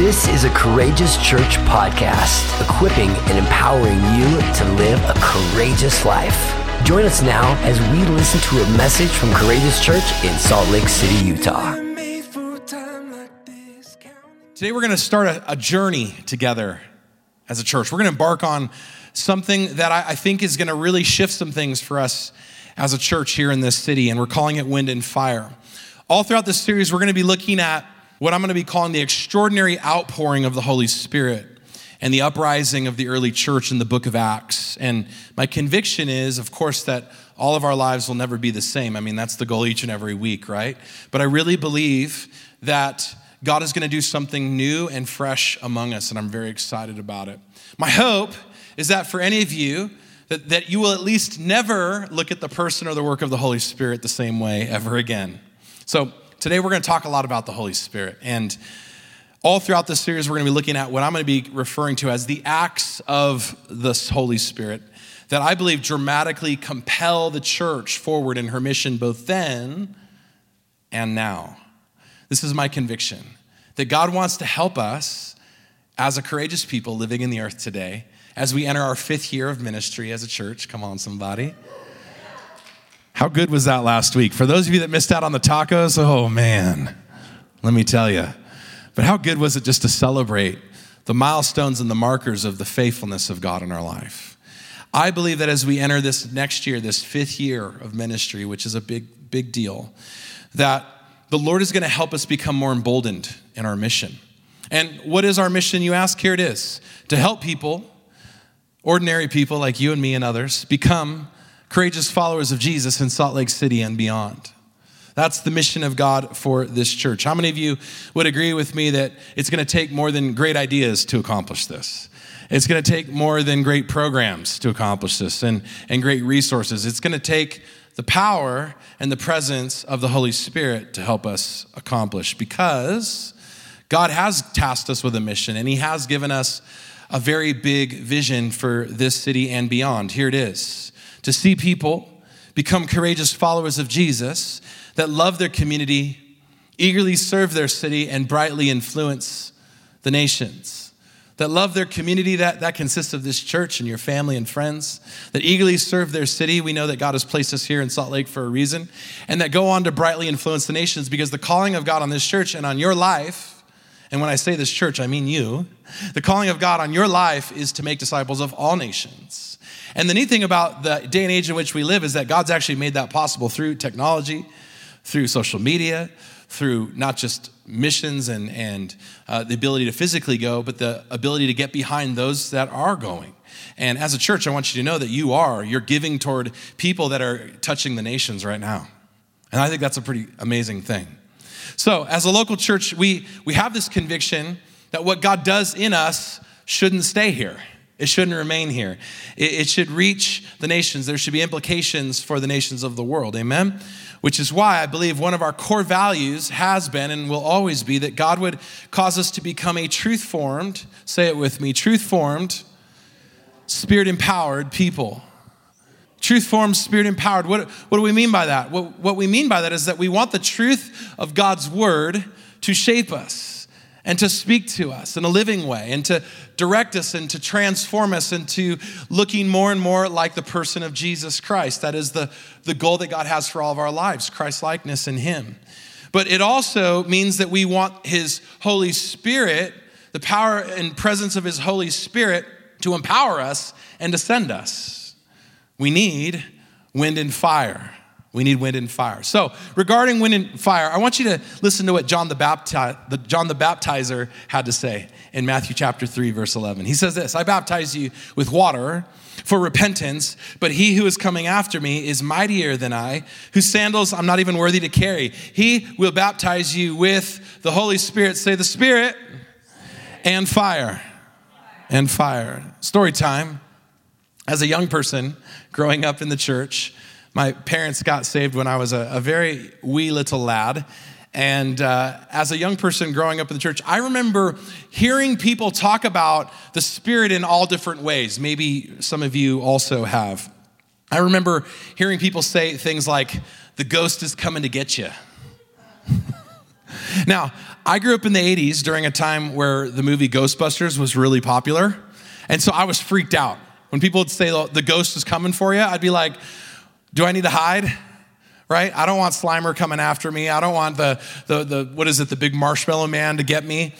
This is a Courageous Church podcast, equipping and empowering you to live a courageous life. Join us now as we listen to a message from Courageous Church in Salt Lake City, Utah. Today, we're going to start a, a journey together as a church. We're going to embark on something that I, I think is going to really shift some things for us as a church here in this city, and we're calling it Wind and Fire. All throughout this series, we're going to be looking at what I'm going to be calling the extraordinary outpouring of the Holy Spirit and the uprising of the early church in the book of Acts. And my conviction is, of course, that all of our lives will never be the same. I mean, that's the goal each and every week, right? But I really believe that God is going to do something new and fresh among us, and I'm very excited about it. My hope is that for any of you, that, that you will at least never look at the person or the work of the Holy Spirit the same way ever again. So, Today, we're going to talk a lot about the Holy Spirit. And all throughout this series, we're going to be looking at what I'm going to be referring to as the acts of the Holy Spirit that I believe dramatically compel the church forward in her mission both then and now. This is my conviction that God wants to help us as a courageous people living in the earth today as we enter our fifth year of ministry as a church. Come on, somebody. How good was that last week? For those of you that missed out on the tacos, oh man, let me tell you. But how good was it just to celebrate the milestones and the markers of the faithfulness of God in our life? I believe that as we enter this next year, this fifth year of ministry, which is a big, big deal, that the Lord is going to help us become more emboldened in our mission. And what is our mission, you ask? Here it is to help people, ordinary people like you and me and others, become courageous followers of Jesus in Salt Lake City and beyond. That's the mission of God for this church. How many of you would agree with me that it's going to take more than great ideas to accomplish this? It's going to take more than great programs to accomplish this and, and great resources. It's going to take the power and the presence of the Holy Spirit to help us accomplish because God has tasked us with a mission and He has given us a very big vision for this city and beyond. Here it is to see people become courageous followers of Jesus that love their community, eagerly serve their city, and brightly influence the nations. That love their community, that, that consists of this church and your family and friends, that eagerly serve their city. We know that God has placed us here in Salt Lake for a reason, and that go on to brightly influence the nations because the calling of God on this church and on your life, and when I say this church, I mean you, the calling of God on your life is to make disciples of all nations and the neat thing about the day and age in which we live is that God's actually made that possible through technology, through social media, through not just missions and, and uh, the ability to physically go, but the ability to get behind those that are going. And as a church, I want you to know that you are, you're giving toward people that are touching the nations right now. And I think that's a pretty amazing thing. So, as a local church, we, we have this conviction that what God does in us shouldn't stay here. It shouldn't remain here. It, it, should reach the nations. There should be implications for the nations of the world. Amen? Which is why I believe one of our core values has been and will always be that God would cause us to become a truth formed, say it with me, truth formed, spirit empowered people. Truth formed, spirit empowered. What, what do we mean by that? What, what we mean by that is that we want the truth of God's word to shape us and to speak to us in a living way and to direct us and to transform us into looking more and more like the person of Jesus Christ. That is the, the goal that God has for all of our lives Christ likeness in Him. But it also means that we want His Holy Spirit, the power and presence of His Holy Spirit, to empower us and to send us. We need wind and fire. We need wind and fire. So, regarding wind and fire, I want you to listen to what John the, Bapti- the, John the Baptizer had to say in Matthew chapter 3, verse 11. He says this I baptize you with water for repentance, but he who is coming after me is mightier than I, whose sandals I'm not even worthy to carry. He will baptize you with the Holy Spirit. Say the Spirit and fire. And fire. Story time. As a young person growing up in the church, my parents got saved when I was a, a very wee little lad. And uh, as a young person growing up in the church, I remember hearing people talk about the Spirit in all different ways. Maybe some of you also have. I remember hearing people say things like, the ghost is coming to get you. Now, I grew up in the 80s during a time where the movie Ghostbusters was really popular. And so I was freaked out. When people would say the ghost is coming for you, I'd be like, do I need to hide? Right? I don't want Slimer coming after me. I don't want the, the, the what is it, the big marshmallow man to get me.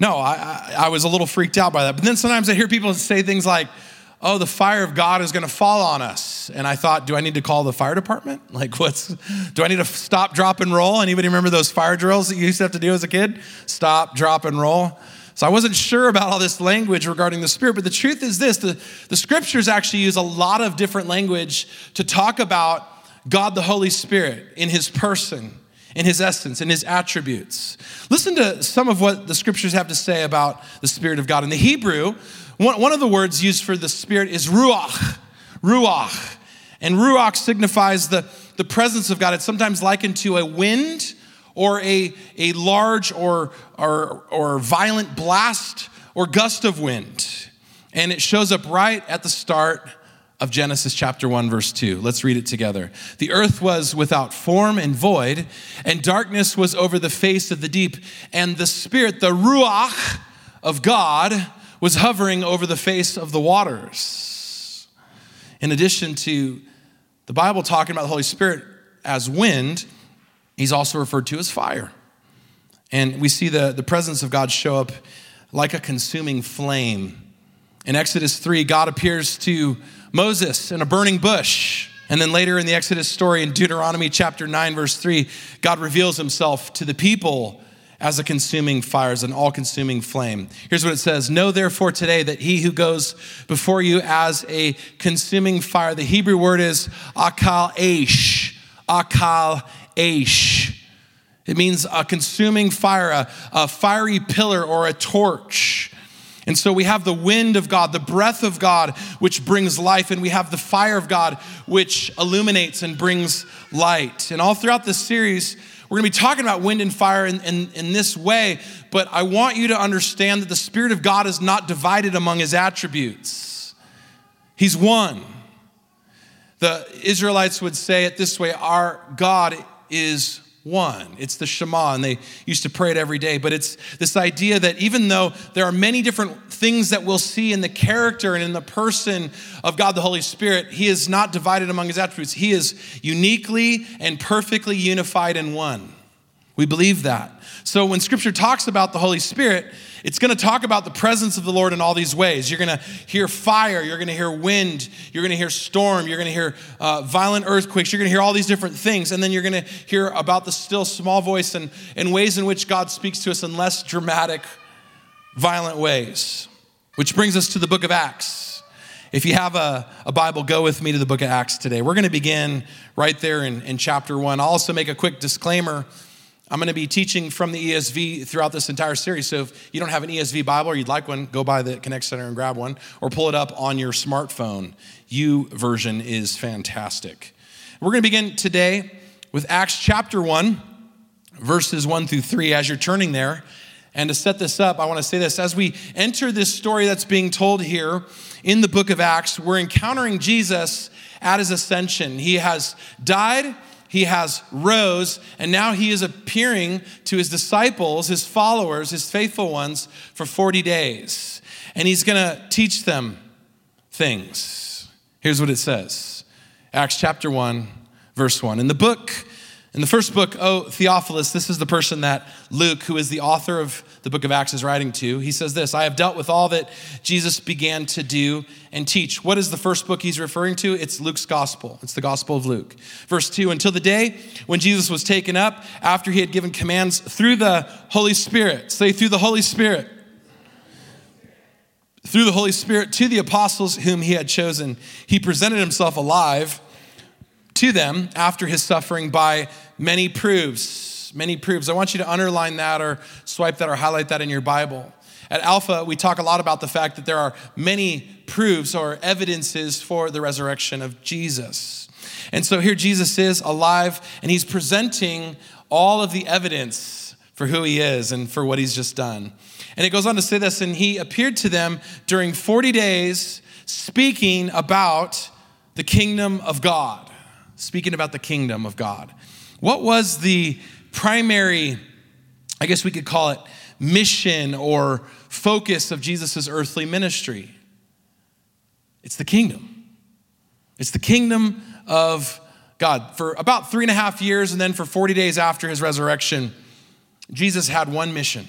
No, I, I, I was a little freaked out by that. But then sometimes I hear people say things like, oh, the fire of God is going to fall on us. And I thought, do I need to call the fire department? Like, what's, do I need to stop, drop, and roll? Anybody remember those fire drills that you used to have to do as a kid? Stop, drop, and roll. So I wasn't sure about all this language regarding the Spirit, but the truth is this the, the scriptures actually use a lot of different language to talk about God the Holy Spirit in his person, in his essence, in his attributes. Listen to some of what the scriptures have to say about the Spirit of God. In the Hebrew, one, one of the words used for the Spirit is ruach. Ruach. And ruach signifies the, the presence of God. It's sometimes likened to a wind or a, a large or, or, or violent blast or gust of wind. And it shows up right at the start of Genesis chapter 1, verse 2. Let's read it together. The earth was without form and void, and darkness was over the face of the deep, and the Spirit, the Ruach of God, was hovering over the face of the waters. In addition to the Bible talking about the Holy Spirit as wind, he's also referred to as fire. And we see the, the presence of God show up like a consuming flame. In Exodus 3, God appears to Moses in a burning bush. And then later in the Exodus story in Deuteronomy chapter 9, verse 3, God reveals himself to the people as a consuming fire, as an all consuming flame. Here's what it says Know therefore today that he who goes before you as a consuming fire, the Hebrew word is akal aish. Akal aish. It means a consuming fire, a, a fiery pillar or a torch. And so we have the wind of God, the breath of God, which brings life, and we have the fire of God, which illuminates and brings light. And all throughout this series, we're going to be talking about wind and fire in, in, in, this way, but I want you to understand that the Spirit of God is not divided among his attributes. He's one. The Israelites would say it this way Our God is one. It's the Shema, and they used to pray it every day. But it's this idea that even though there are many different things that we'll see in the character and in the person of God the Holy Spirit, He is not divided among His attributes. He is uniquely and perfectly unified in one. We believe that. So when Scripture talks about the Holy Spirit, it's going to talk about the presence of the Lord in all these ways. You're going to hear fire, you're going to hear wind, you're going to hear storm, you're going to hear uh, violent earthquakes, you're going to hear all these different things. And then you're going to hear about the still small voice and, and ways in which God speaks to us in less dramatic, violent ways. Which brings us to the book of Acts. If you have a, a, Bible, go with me to the book of Acts today. We're going to begin right there in, in chapter one. I'll also make a quick disclaimer I'm going to be teaching from the ESV throughout this entire series. So if you don't have an ESV Bible or you'd like one, go by the Connect Center and grab one or pull it up on your smartphone. YouVersion is fantastic. We're going to begin today with Acts chapter 1, verses 1 through 3. As you're turning there, and to set this up, I want to say this. As we enter this story that's being told here in the book of Acts, we're encountering Jesus at his ascension. He has died he has rose, and now he is appearing to his disciples, his followers, his faithful ones, for 40 days. And he's going to teach them things. Here's what it says Acts chapter 1, verse 1. In the book, in the first book, Oh, Theophilus, this is the person that Luke, who is the author of the book of Acts, is writing to. He says this I have dealt with all that Jesus began to do and teach. What is the first book he's referring to? It's Luke's gospel. It's the gospel of Luke. Verse 2 Until the day when Jesus was taken up, after he had given commands through the Holy Spirit. Say, through the Holy Spirit through the Holy Spirit to the apostles whom he had chosen. He presented himself alive to them after his suffering by many proofs. Many proofs. I want you to underline that or swipe that or highlight that in your Bible. At Alpha, we talk a lot about the fact that there are many proofs or evidences for the resurrection of Jesus. And so here Jesus is alive and he's presenting all of the evidence for who he is and for what he's just done. And it goes on to say this and he appeared to them during 40 days speaking about the kingdom of God speaking about the kingdom of God. What was the primary I guess we could call it mission or focus of Jesus' earthly ministry. It's the kingdom. It's the kingdom of God. For about three and a half years, and then for 40 days after his resurrection, Jesus had one mission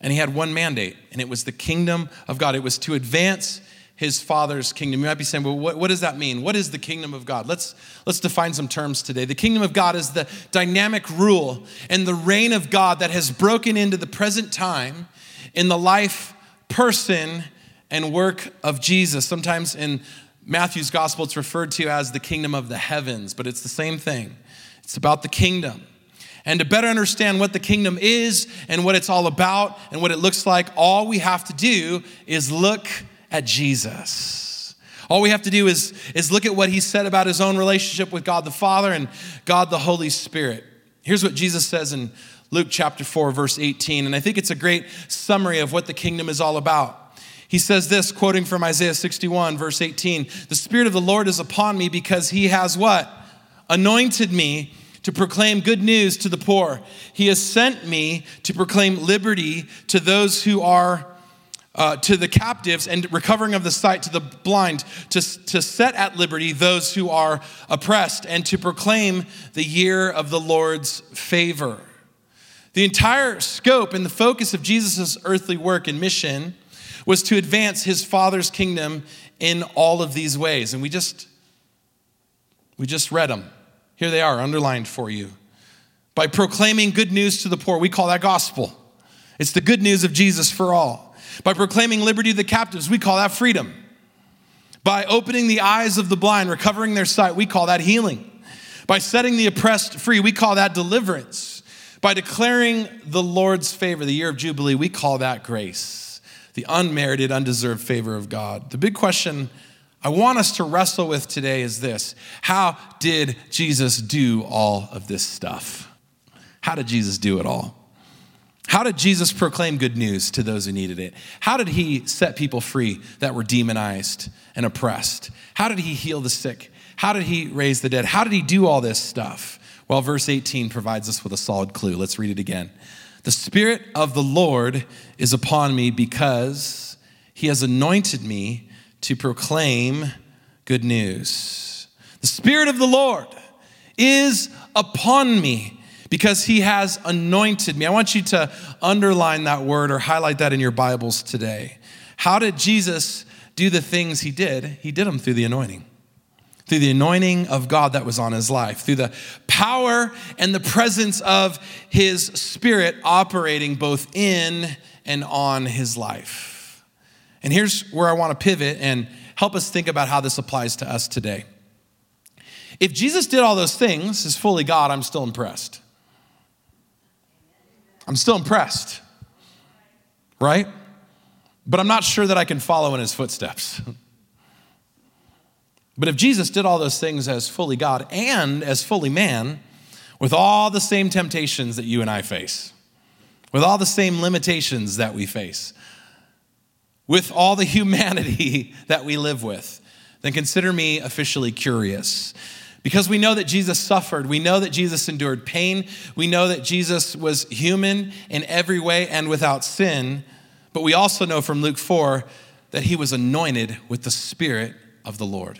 and he had one mandate, and it was the kingdom of God. It was to advance his father's kingdom. You might be saying, well, what, what, does that mean? What is the kingdom of God? Let's, let's define some terms today. The kingdom of God is the dynamic rule and the reign of God that has broken into the present time in the life, person, and work of Jesus. Sometimes in Matthew's gospel, it's referred to as the kingdom of the heavens, but it's the same thing. It's about the kingdom. And to better understand what the kingdom is and what it's all about and what it looks like, all we have to do is look at Jesus. All we have to do is, is look at what he said about his own relationship with God the Father and God the Holy Spirit. Here's what Jesus says in Luke chapter 4, verse 18, and I think it's a great summary of what the kingdom is all about. He says this, quoting from Isaiah 61, verse 18 The Spirit of the Lord is upon me because he has what? Anointed me to proclaim good news to the poor. He has sent me to proclaim liberty to those who are uh, to the captives and recovering of the sight to the blind, to, to set at liberty those who are oppressed, and to proclaim the year of the Lord's favor. The entire scope and the focus of Jesus' earthly work and mission was to advance his Father's kingdom in all of these ways. And we just, we just read them. Here they are, underlined for you. By proclaiming good news to the poor, we call that gospel. It's the good news of Jesus for all. By proclaiming liberty to the captives, we call that freedom. By opening the eyes of the blind, recovering their sight, we call that healing. By setting the oppressed free, we call that deliverance. By declaring the Lord's favor, the year of Jubilee, we call that grace, the unmerited, undeserved favor of God. The big question I want us to wrestle with today is this How did Jesus do all of this stuff? How did Jesus do it all? How did Jesus proclaim good news to those who needed it? How did he set people free that were demonized and oppressed? How did he heal the sick? How did he raise the dead? How did he do all this stuff? Well, verse 18 provides us with a solid clue. Let's read it again. The Spirit of the Lord is upon me because he has anointed me to proclaim good news. The Spirit of the Lord is upon me because he has anointed me. I want you to underline that word or highlight that in your Bibles today. How did Jesus do the things he did? He did them through the anointing. Through the anointing of God that was on his life, through the power and the presence of his spirit operating both in and on his life. And here's where I want to pivot and help us think about how this applies to us today. If Jesus did all those things as fully God, I'm still impressed. I'm still impressed, right? But I'm not sure that I can follow in his footsteps. but if Jesus did all those things as fully God and as fully man, with all the same temptations that you and I face, with all the same limitations that we face, with all the humanity that we live with, then consider me officially curious. Because we know that Jesus suffered. We know that Jesus endured pain. We know that Jesus was human in every way and without sin. But we also know from Luke 4 that he was anointed with the Spirit of the Lord.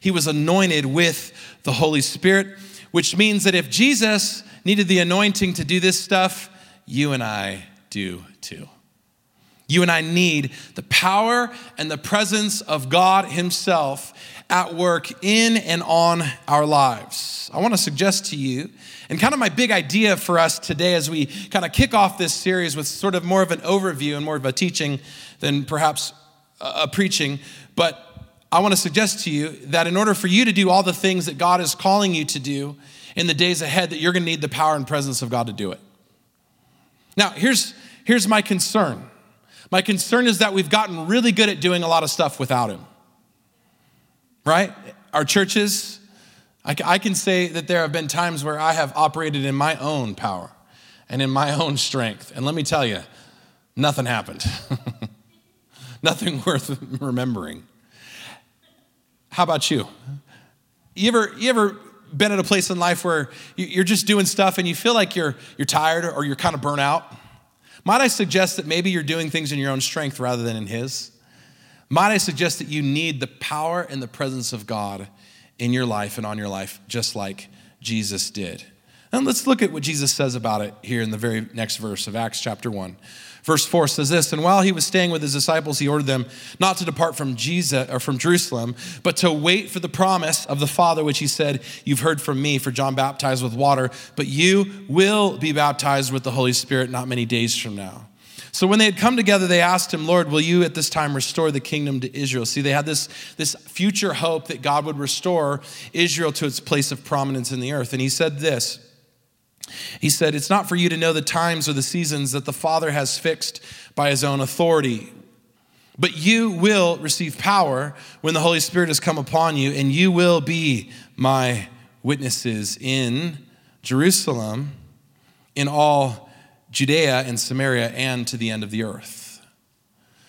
He was anointed with the Holy Spirit, which means that if Jesus needed the anointing to do this stuff, you and I do too. You and I need the power and the presence of God Himself at work in and on our lives. I want to suggest to you, and kind of my big idea for us today as we kind of kick off this series with sort of more of an overview and more of a teaching than perhaps a preaching, but I want to suggest to you that in order for you to do all the things that God is calling you to do in the days ahead, that you're going to need the power and presence of God to do it. Now, here's, here's my concern. My concern is that we've gotten really good at doing a lot of stuff without Him right? Our churches, I can say that there have been times where I have operated in my own power and in my own strength. And let me tell you, nothing happened. nothing worth remembering. How about you? You ever, you ever been at a place in life where you're just doing stuff and you feel like you're, you're tired or you're kind of burnt out? Might I suggest that maybe you're doing things in your own strength rather than in His? Might I suggest that you need the power and the presence of God in your life and on your life, just like Jesus did? And let's look at what Jesus says about it here in the very next verse of Acts chapter 1. Verse 4 says this, and while he was staying with his disciples, he ordered them not to depart from Jesus or from Jerusalem, but to wait for the promise of the Father, which he said, You've heard from me, for John baptized with water, but you will be baptized with the Holy Spirit not many days from now. So when they had come together, they asked him, Lord, will you at this time restore the kingdom to Israel? See, they had this, this future hope that God would restore Israel to its place of prominence in the earth. And he said this he said, It's not for you to know the times or the seasons that the Father has fixed by his own authority. But you will receive power when the Holy Spirit has come upon you, and you will be my witnesses in Jerusalem, in all Judea and Samaria, and to the end of the earth.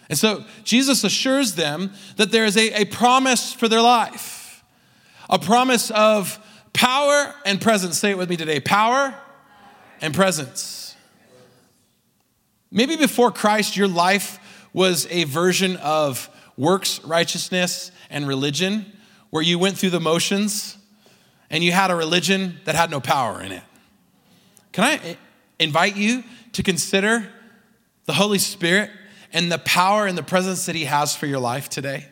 And so Jesus assures them that there is a, a promise for their life, a promise of power and presence. Say it with me today power and presence. Maybe before Christ, your life was a version of works righteousness and religion where you went through the motions and you had a religion that had no power in it. Can I invite you to consider the Holy Spirit and the power and the presence that He has for your life today?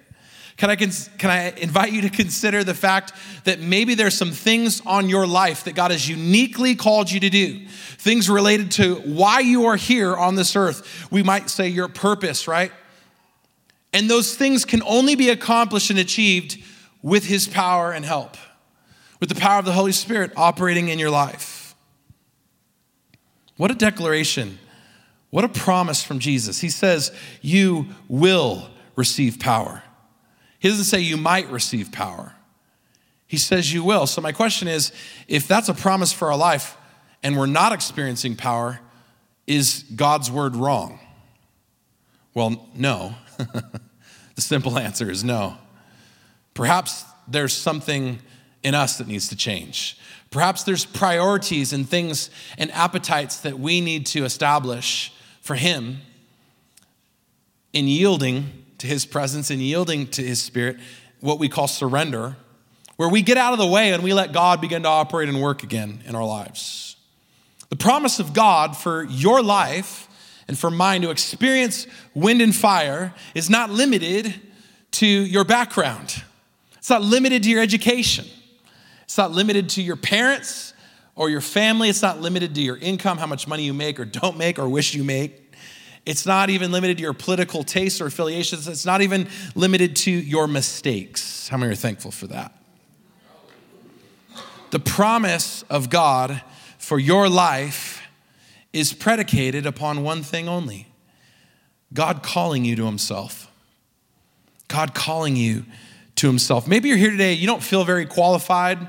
Can I, can I invite you to consider the fact that maybe there's some things on your life that God has uniquely called you to do? Things related to why you are here on this earth. We might say your purpose, right? And those things can only be accomplished and achieved with His power and help, with the power of the Holy Spirit operating in your life. What a declaration. What a promise from Jesus. He says, You will receive power. He doesn't say you might receive power. He says you will. So, my question is if that's a promise for our life and we're not experiencing power, is God's word wrong? Well, no. the simple answer is no. Perhaps there's something in us that needs to change. Perhaps there's priorities and things and appetites that we need to establish for Him in yielding to his presence and yielding to his spirit, what we call surrender, where we get out of the way and we let God begin to operate and work again in our lives. The promise of God for your life and for mine to experience wind and fire is not limited to your background. It's not limited to your education. It's not limited to your parents or your family. It's not limited to your income, how much money you make or don't make or wish you make. It's not even limited to your political tastes or affiliations. It's not even limited to your mistakes. How many are thankful for that? The promise of God for your life is predicated upon one thing only God calling you to Himself. God calling you to Himself. Maybe you're here today, you don't feel very qualified.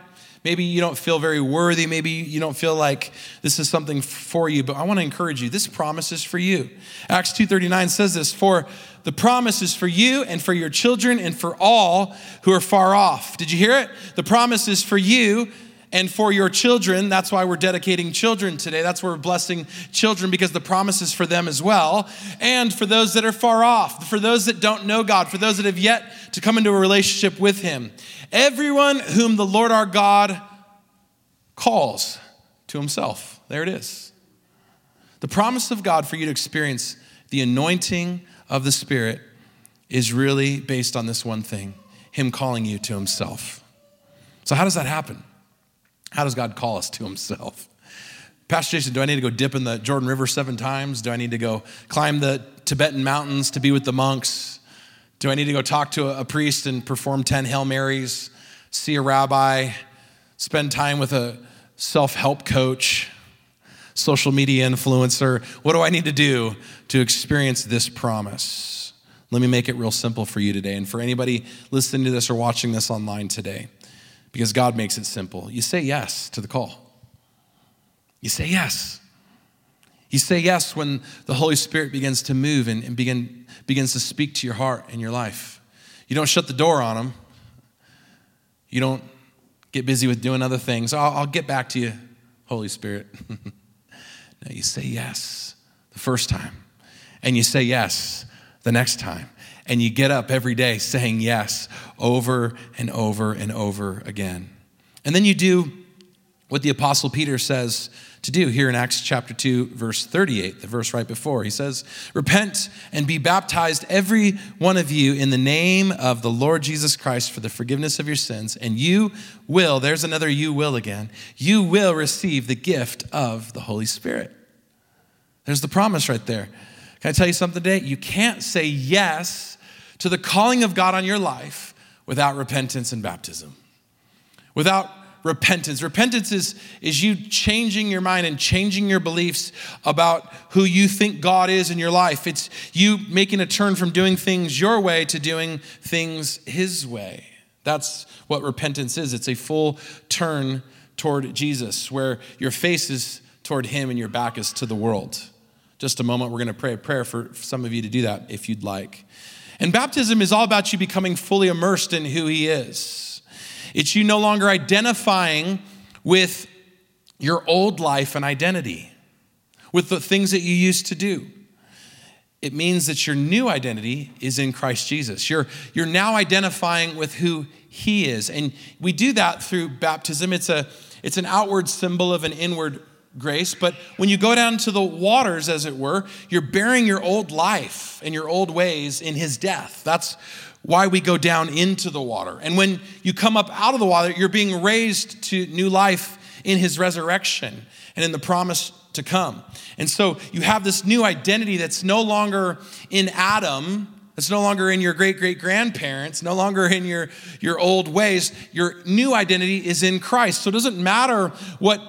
Maybe you don't feel very worthy. Maybe you don't feel like this is something for you, but I want to encourage you. This promise is for you. Acts 2:39 says this, "For the promise is for you and for your children and for all who are far off." Did you hear it? The promise is for you and for your children. That's why we're dedicating children today. That's why we're blessing children because the promise is for them as well. And for those that are far off, for those that don't know God, for those that have yet to come into a relationship with Him. Everyone whom the Lord our God calls to himself. There it is. The promise of God for you to experience the anointing of the Spirit is really based on this one thing Him calling you to Himself. So, how does that happen? How does God call us to Himself? Pastor Jason, do I need to go dip in the Jordan River seven times? Do I need to go climb the Tibetan mountains to be with the monks? Do I need to go talk to a, priest and perform 10 Hail Marys, see a rabbi, spend time with a self help coach, social media influencer? What do I need to do to experience this promise? Let me make it real simple for you today and for anybody listening to this or watching this online today, because God makes it simple. You say yes to the call. You say yes. You say yes when the Holy Spirit begins to move and, and begin, begins to speak to your heart and your life. You don't shut the door on Him. You don't get busy with doing other things. I'll, I'll get back to you, Holy Spirit. no, you say yes the first time, and you say yes the next time. And you get up every day saying yes over and over and over again. And then you do what the Apostle Peter says to do here in Acts chapter 2, verse 38, the verse right before. He says, Repent and be baptized, every one of you, in the name of the Lord Jesus Christ for the forgiveness of your sins, and you will, there's another you will again, you will receive the gift of the Holy Spirit. There's the promise right there. Can I tell you something today? You can't say yes to the calling of God on your life without repentance and baptism. Without repentance. Repentance is, is you changing your mind and changing your beliefs about who you think God is in your life. It's you making a turn from doing things your way to doing things His way. That's what repentance is. It's a full turn toward Jesus, where your face is toward Him and your back is to the world. Just a moment, we're going to pray a prayer for some of you to do that if you'd like. And baptism is all about you becoming fully immersed in who He is. It's you no longer identifying with your old life and identity, with the things that you used to do. It means that your new identity is in Christ Jesus. You're, you're now identifying with who He is. And we do that through baptism. It's, a, it's an outward symbol of an inward grace. But when you go down to the waters, as it were, you're bearing your old life and your old ways in His death. That's why we go down into the water. And when you come up out of the water, you're being raised to new life in his resurrection and in the promise to come. And so you have this new identity that's no longer in Adam, it's no longer in your great great grandparents, no longer in your, your old ways. Your new identity is in Christ. So it doesn't matter what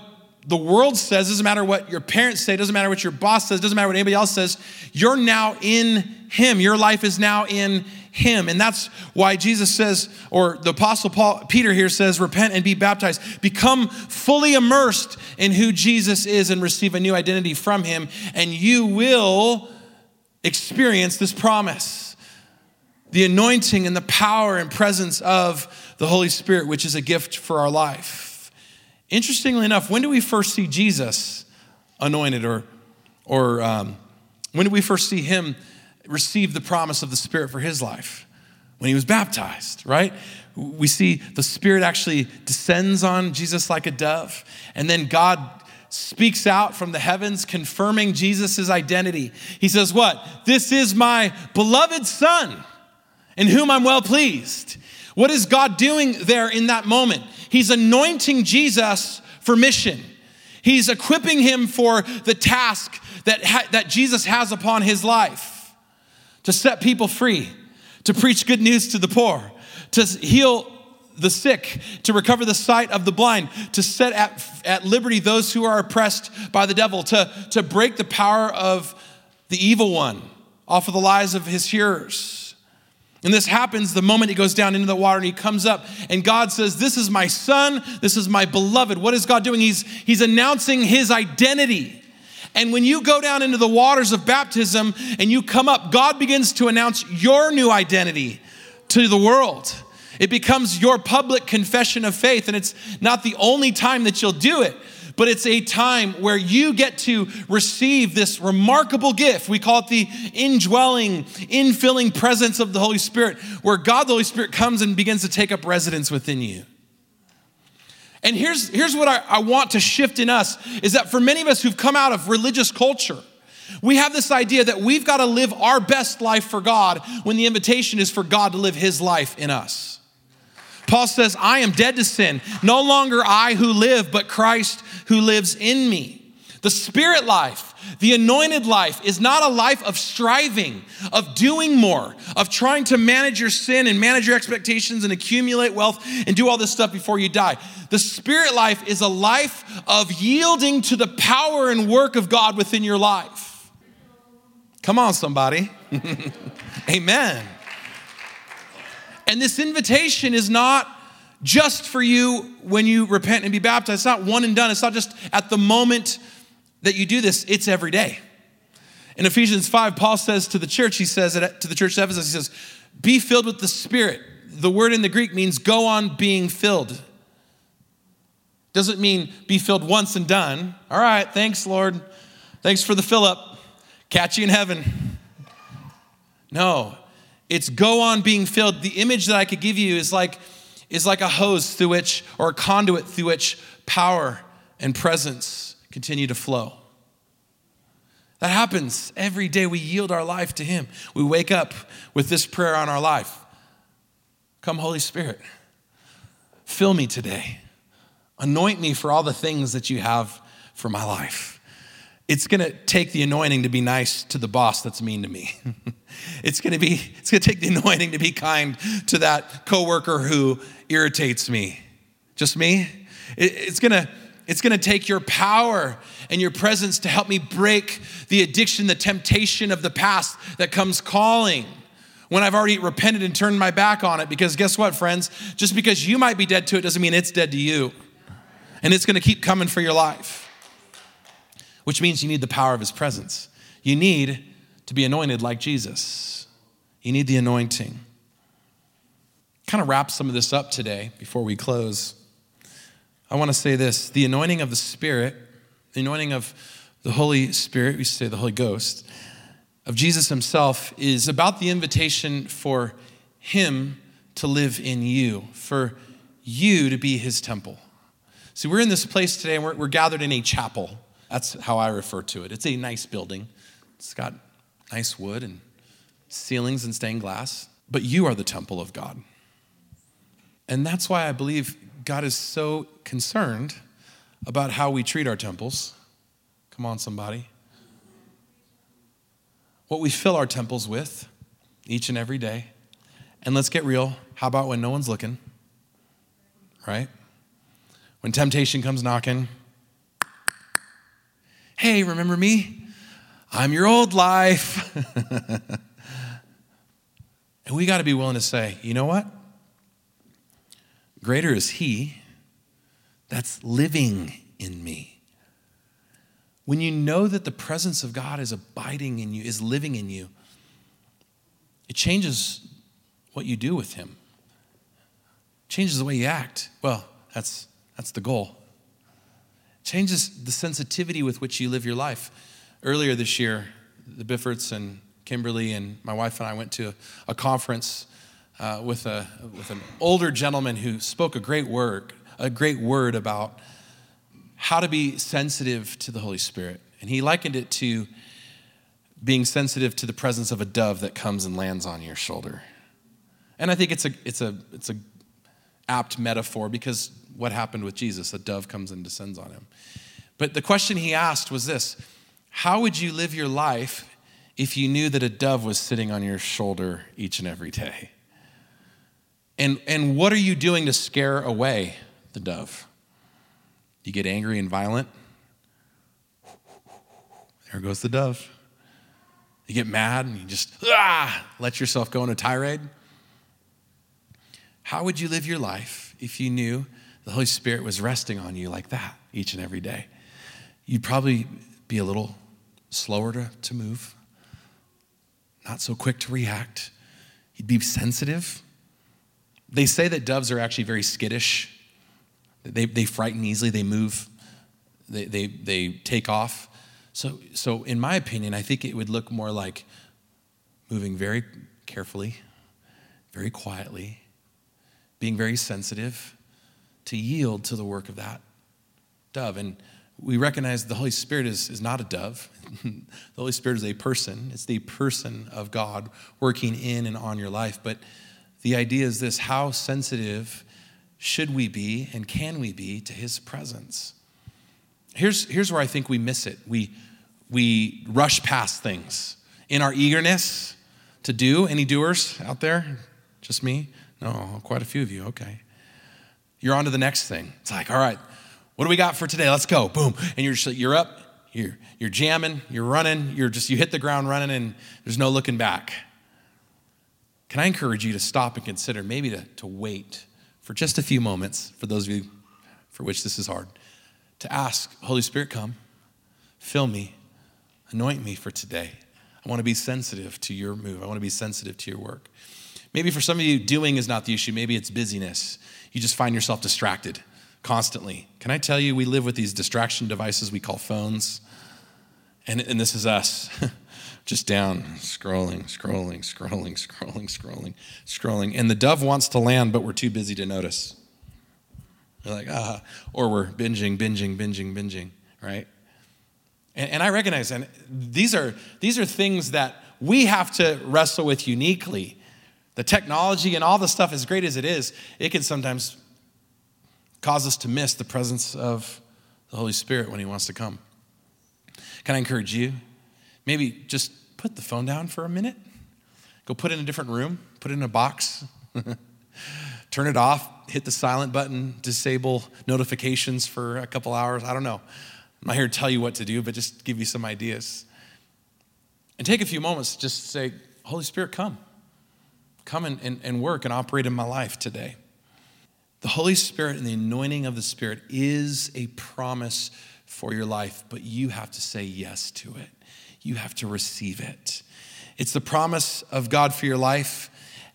the world says, doesn't matter what your parents say, doesn't matter what your boss says, doesn't matter what anybody else says. You're now in Him. Your life is now in him. And that's why Jesus says, or the apostle Paul, Peter here says, repent and be baptized. Become fully immersed in who Jesus is and receive a new identity from him, and you will experience this promise. The anointing and the power and presence of the Holy Spirit, which is a gift for our life. Interestingly enough, when do we first see Jesus anointed or, or um, when do we first see him receive the promise of the Spirit for his life when he was baptized, right? We see the Spirit actually descends on Jesus like a dove, and then God speaks out from the heavens confirming Jesus' identity. He says, What? This is my beloved Son in whom I'm well pleased. What is God doing there in that moment? He's anointing Jesus for mission. He's equipping him for the task that, ha- that Jesus has upon his life to set people free, to preach good news to the poor, to heal the sick, to recover the sight of the blind, to set at, at liberty those who are oppressed by the devil, to, to break the power of the evil one off of the lives of his hearers. And this happens the moment he goes down into the water and he comes up, and God says, This is my son, this is my beloved. What is God doing? He's, he's announcing his identity. And when you go down into the waters of baptism and you come up, God begins to announce your new identity to the world. It becomes your public confession of faith, and it's not the only time that you'll do it, but it's a time where you get to receive this remarkable gift. We call it the indwelling, infilling presence of the Holy Spirit, where God, the Holy Spirit, comes and begins to take up residence within you. And here's, here's what I, I want to shift in us is that for many of us who've come out of religious culture, we have this idea that we've got to live our best life for God when the invitation is for God to live his life in us. Paul says, I am dead to sin. No longer I who live, but Christ who lives in me. The spirit life, the anointed life, is not a life of striving, of doing more, of trying to manage your sin and manage your expectations and accumulate wealth and do all this stuff before you die. The spirit life is a life of yielding to the power and work of God within your life. Come on, somebody. Amen. And this invitation is not just for you when you repent and be baptized. It's not one and done. It's not just at the moment that you do this, it's every day. In Ephesians 5, Paul says to the church, he says to the church of Ephesus, he says, Be filled with the Spirit. The word in the Greek means go on being filled. Doesn't mean be filled once and done. All right, thanks, Lord. Thanks for the fill up. Catch you in heaven. No, it's go on being filled. The image that I could give you is like, is like a hose through which, or a conduit through which power and presence continue to flow. That happens every day. We yield our life to Him. We wake up with this prayer on our life Come, Holy Spirit, fill me today. Anoint me for all the things that you have for my life. It's gonna take the anointing to be nice to the boss that's mean to me. it's gonna be, it's gonna take the anointing to be kind to that coworker who irritates me. Just me? it's gonna, it's gonna take your power and your presence to help me break the addiction, the temptation of the past that comes calling when I've already repented and turned my back on it. Because guess what, friends? Just because you might be dead to it doesn't mean it's dead to you. And it's gonna keep coming for your life, which means you need the power of his presence. You need to be anointed like Jesus. You need the anointing. Kind of wrap some of this up today before we close. I want to say this the anointing of the Spirit the anointing of the Holy Spirit, we say the Holy Ghost, of Jesus himself is about the invitation for him to live in you, for you to be his temple. See, we're in this place today and we're, we're gathered in a chapel. That's how I refer to it. It's a nice building, it's got nice wood and ceilings and stained glass, but you are the temple of God. And that's why I believe God is so concerned about how we treat our temples. Come on, somebody. What we fill our temples with each and every day. And let's get real. How about when no one's looking? Right? When temptation comes knocking. Hey, remember me? I'm your old life. and we got to be willing to say, you know what? Greater is He that's living in me. When you know that the presence of God is abiding in you, is living in you, it changes what you do with Him, it changes the way you act. Well, that's, that's the goal. Changes the sensitivity with which you live your life. Earlier this year, the Biffords and Kimberly and my wife and I went to a conference uh, with, a, with an older gentleman who spoke a great word a great word about how to be sensitive to the Holy Spirit. And he likened it to being sensitive to the presence of a dove that comes and lands on your shoulder. And I think it's a, it's a, it's a apt metaphor because what happened with Jesus? A dove comes and descends on him. But the question he asked was this How would you live your life if you knew that a dove was sitting on your shoulder each and every day? And, and what are you doing to scare away the dove. You get angry and violent. There goes the dove. You get mad and you just ah, let yourself go in a tirade. How would you live your life if you knew the Holy Spirit was resting on you like that each and every day? You'd probably be a little slower to, to move, not so quick to react. You'd be sensitive. They say that doves are actually very skittish. They, they frighten easily, they move, they, they, they take off. So, so, in my opinion, I think it would look more like moving very carefully, very quietly, being very sensitive to yield to the work of that dove. And we recognize the Holy Spirit is, is not a dove. the Holy Spirit is a person. It's the person of God working in and on your life. But the idea is this how sensitive should we be and can we be to his presence? Here's, here's where I think we miss it. We, we rush past things in our eagerness to do. Any doers out there? Just me? No, quite a few of you. Okay. You're on to the next thing. It's like, all right, what do we got for today? Let's go. Boom. And you're, just, you're up, you're, you're jamming, you're running, you're just, you hit the ground running and there's no looking back. Can I encourage you to stop and consider maybe to, to wait for just a few moments, for those of you for which this is hard, to ask, Holy Spirit, come, fill me, anoint me for today. I want to be sensitive to your move. I want to be sensitive to your work. Maybe for some of you, doing is not the issue. Maybe it's busyness. You just find yourself distracted constantly. Can I tell you, we live with these distraction devices we call phones? And, and this is us. Just down, scrolling, scrolling, scrolling, scrolling, scrolling, scrolling. And the dove wants to land, but we're too busy to notice. We're like, ah, or we're binging, binging, binging, binging, right? And, and I recognize, and these are these are things that we have to wrestle with uniquely. The technology and all the stuff, as great as it is, it can sometimes cause us to miss the presence of the Holy Spirit when He wants to come. Can I encourage you? Maybe just put the phone down for a minute. Go put it in a different room, put it in a box, turn it off, hit the silent button, disable notifications for a couple hours. I don't know. I'm not here to tell you what to do, but just give you some ideas. And take a few moments to just say, Holy Spirit, come. Come and, and, and work and operate in my life today. The Holy Spirit and the anointing of the Spirit is a promise for your life, but you have to say yes to it. You have to receive it. It's the promise of God for your life,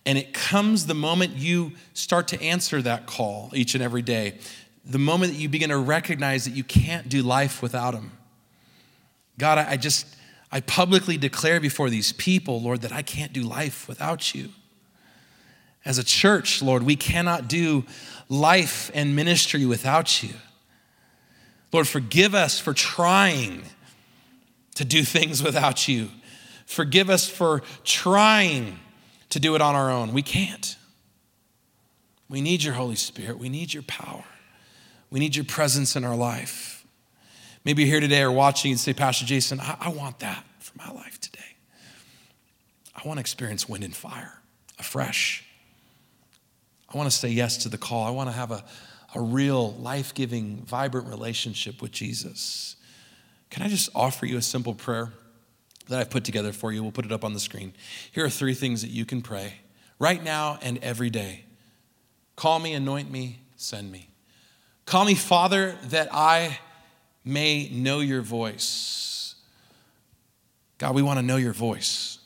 and it comes the moment you start to answer that call each and every day, the moment that you begin to recognize that you can't do life without Him. God, I just, I publicly declare before these people, Lord, that I can't do life without you. As a church, Lord, we cannot do life and ministry without you. Lord, forgive us for trying to do things without you. Forgive us for trying to do it on our own. We can't. We need your Holy Spirit. We need your power. We need your presence in our life. Maybe you're here today or watching and say, Pastor Jason, I, I want that for my life today. I want to experience wind and fire afresh. I want to say yes to the call. I want to have a, a real life giving, vibrant relationship with Jesus. Can I just offer you a simple prayer that I've put together for you? We'll put it up on the screen. Here are three things that you can pray right now and every day call me, anoint me, send me. Call me Father that I may know your voice. God, we want to know your voice.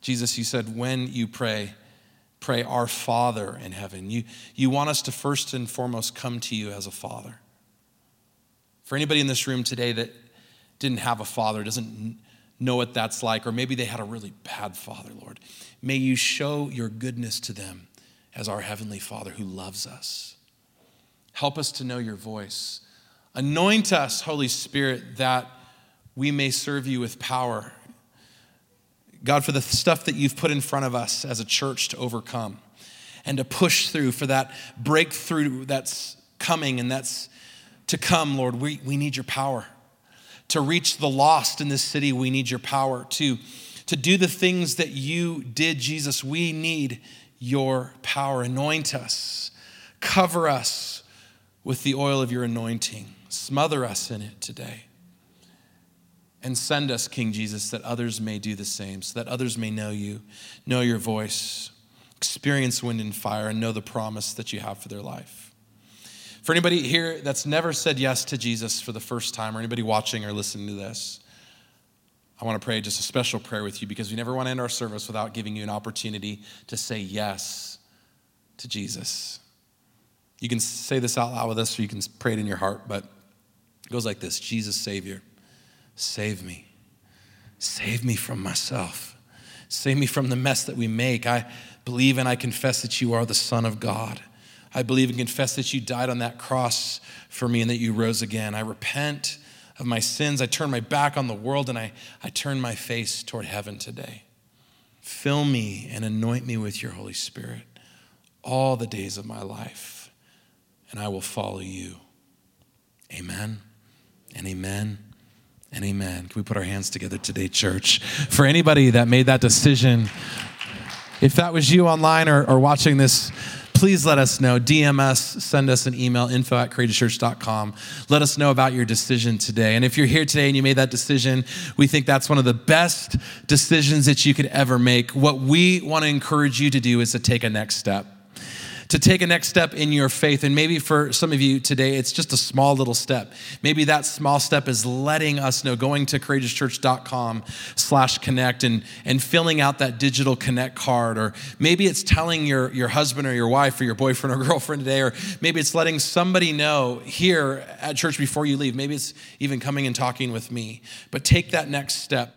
Jesus, you said, when you pray, pray, Our Father in heaven. You, you want us to first and foremost come to you as a father. For anybody in this room today that didn't have a father, doesn't know what that's like, or maybe they had a really bad father, Lord, may you show your goodness to them as our Heavenly Father who loves us. Help us to know your voice. Anoint us, Holy Spirit, that we may serve you with power God, for the stuff that you've put in front of us as a church to overcome and to push through, for that breakthrough that's coming and that's to come, Lord, we, we need your power. To reach the lost in this city, we need your power. To, to do the things that you did, Jesus, we need your power. Anoint us, cover us with the oil of your anointing, smother us in it today. And send us, King Jesus, that others may do the same, so that others may know you, know your voice, experience wind and fire, and know the promise that you have for their life. For anybody here that's never said yes to Jesus for the first time, or anybody watching or listening to this, I want to pray just a special prayer with you because we never want to end our service without giving you an opportunity to say yes to Jesus. You can say this out loud with us, or you can pray it in your heart, but it goes like this Jesus, Savior. Save me. Save me from myself. Save me from the mess that we make. I believe and I confess that you are the Son of God. I believe and confess that you died on that cross for me and that you rose again. I repent of my sins. I turn my back on the world and I, I turn my face toward heaven today. Fill me and anoint me with your Holy Spirit all the days of my life, and I will follow you. Amen and amen and amen. Can we put our hands together today, church? For anybody that made that decision, if that was you online or, or watching this, please let us know. DM us, send us an email, info at courageouschurch.com. Let us know about your decision today. And if you're here today and you made that decision, we think that's one of the best decisions that you could ever make. What we want to encourage you to do is to take a next step to take a next step in your faith. And maybe for some of you today, it's just a small little step. Maybe that small step is letting us know, going to courageouschurch.com slash connect and, and filling out that digital connect card. Or maybe it's telling your, your husband or your wife or your boyfriend or girlfriend today, or maybe it's letting somebody know here at church before you leave. Maybe it's even coming and talking with me. But take that next step.